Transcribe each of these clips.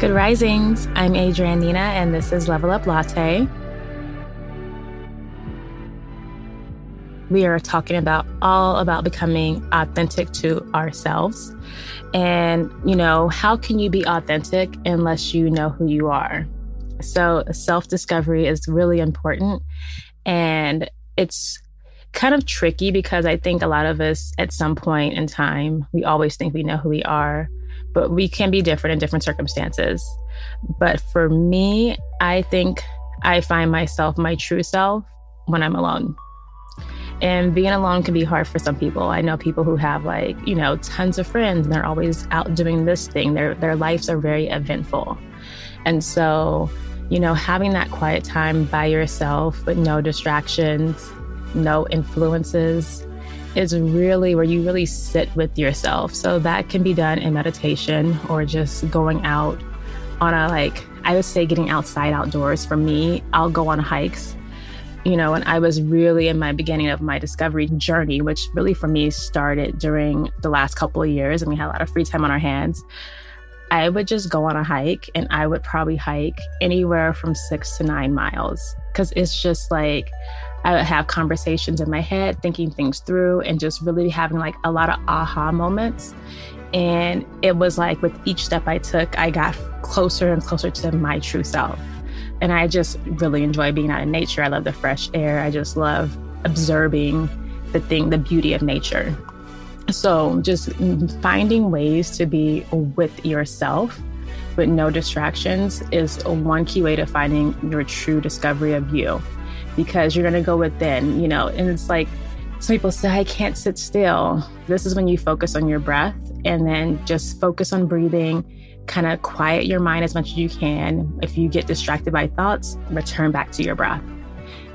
Good risings. I'm Adrienne Nina, and this is Level Up Latte. We are talking about all about becoming authentic to ourselves. And, you know, how can you be authentic unless you know who you are? So, self discovery is really important. And it's kind of tricky because I think a lot of us at some point in time, we always think we know who we are but we can be different in different circumstances. But for me, I think I find myself, my true self, when I'm alone. And being alone can be hard for some people. I know people who have like, you know, tons of friends and they're always out doing this thing. Their their lives are very eventful. And so, you know, having that quiet time by yourself with no distractions, no influences, is really where you really sit with yourself. So that can be done in meditation or just going out on a like I would say getting outside outdoors for me. I'll go on hikes. You know, and I was really in my beginning of my discovery journey, which really for me started during the last couple of years and we had a lot of free time on our hands. I would just go on a hike and I would probably hike anywhere from six to nine miles because it's just like I would have conversations in my head, thinking things through, and just really having like a lot of aha moments. And it was like with each step I took, I got closer and closer to my true self. And I just really enjoy being out in nature. I love the fresh air. I just love observing the thing, the beauty of nature. So just finding ways to be with yourself with no distractions is one key way to finding your true discovery of you because you're going to go within, you know, and it's like some people say, I can't sit still. This is when you focus on your breath and then just focus on breathing, kind of quiet your mind as much as you can. If you get distracted by thoughts, return back to your breath.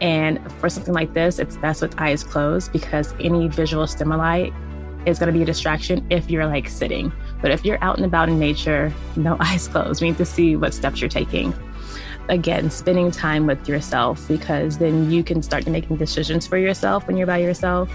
And for something like this, it's best with eyes closed because any visual stimuli is going to be a distraction if you're like sitting. But if you're out and about in nature, no eyes closed. We need to see what steps you're taking again, spending time with yourself because then you can start making decisions for yourself when you're by yourself.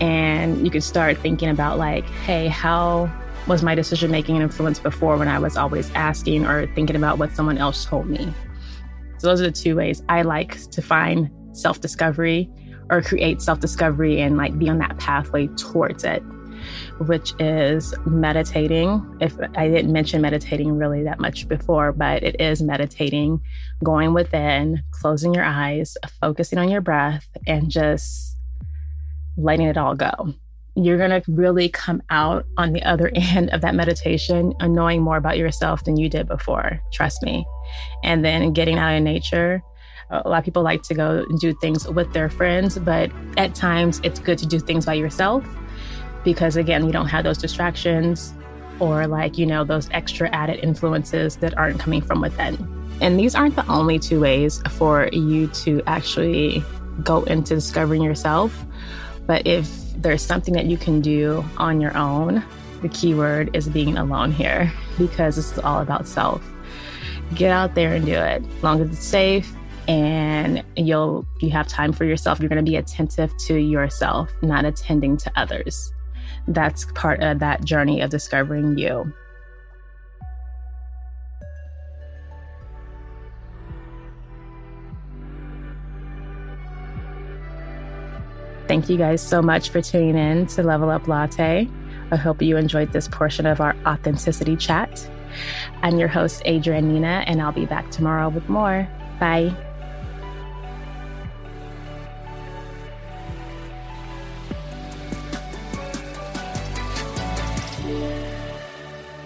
And you can start thinking about, like, hey, how was my decision making influenced before when I was always asking or thinking about what someone else told me? So, those are the two ways I like to find self discovery or create self discovery and like be on that pathway towards it which is meditating. If I didn't mention meditating really that much before, but it is meditating, going within, closing your eyes, focusing on your breath, and just letting it all go. You're going to really come out on the other end of that meditation and knowing more about yourself than you did before. Trust me. And then getting out in nature. A lot of people like to go and do things with their friends, but at times it's good to do things by yourself because again, you don't have those distractions or like, you know, those extra added influences that aren't coming from within. And these aren't the only two ways for you to actually go into discovering yourself. But if there's something that you can do on your own, the key word is being alone here because this is all about self. Get out there and do it. As long as it's safe and you'll you have time for yourself, you're going to be attentive to yourself, not attending to others that's part of that journey of discovering you. Thank you guys so much for tuning in to Level Up Latte. I hope you enjoyed this portion of our authenticity chat. I'm your host, Adrienne Nina, and I'll be back tomorrow with more. Bye.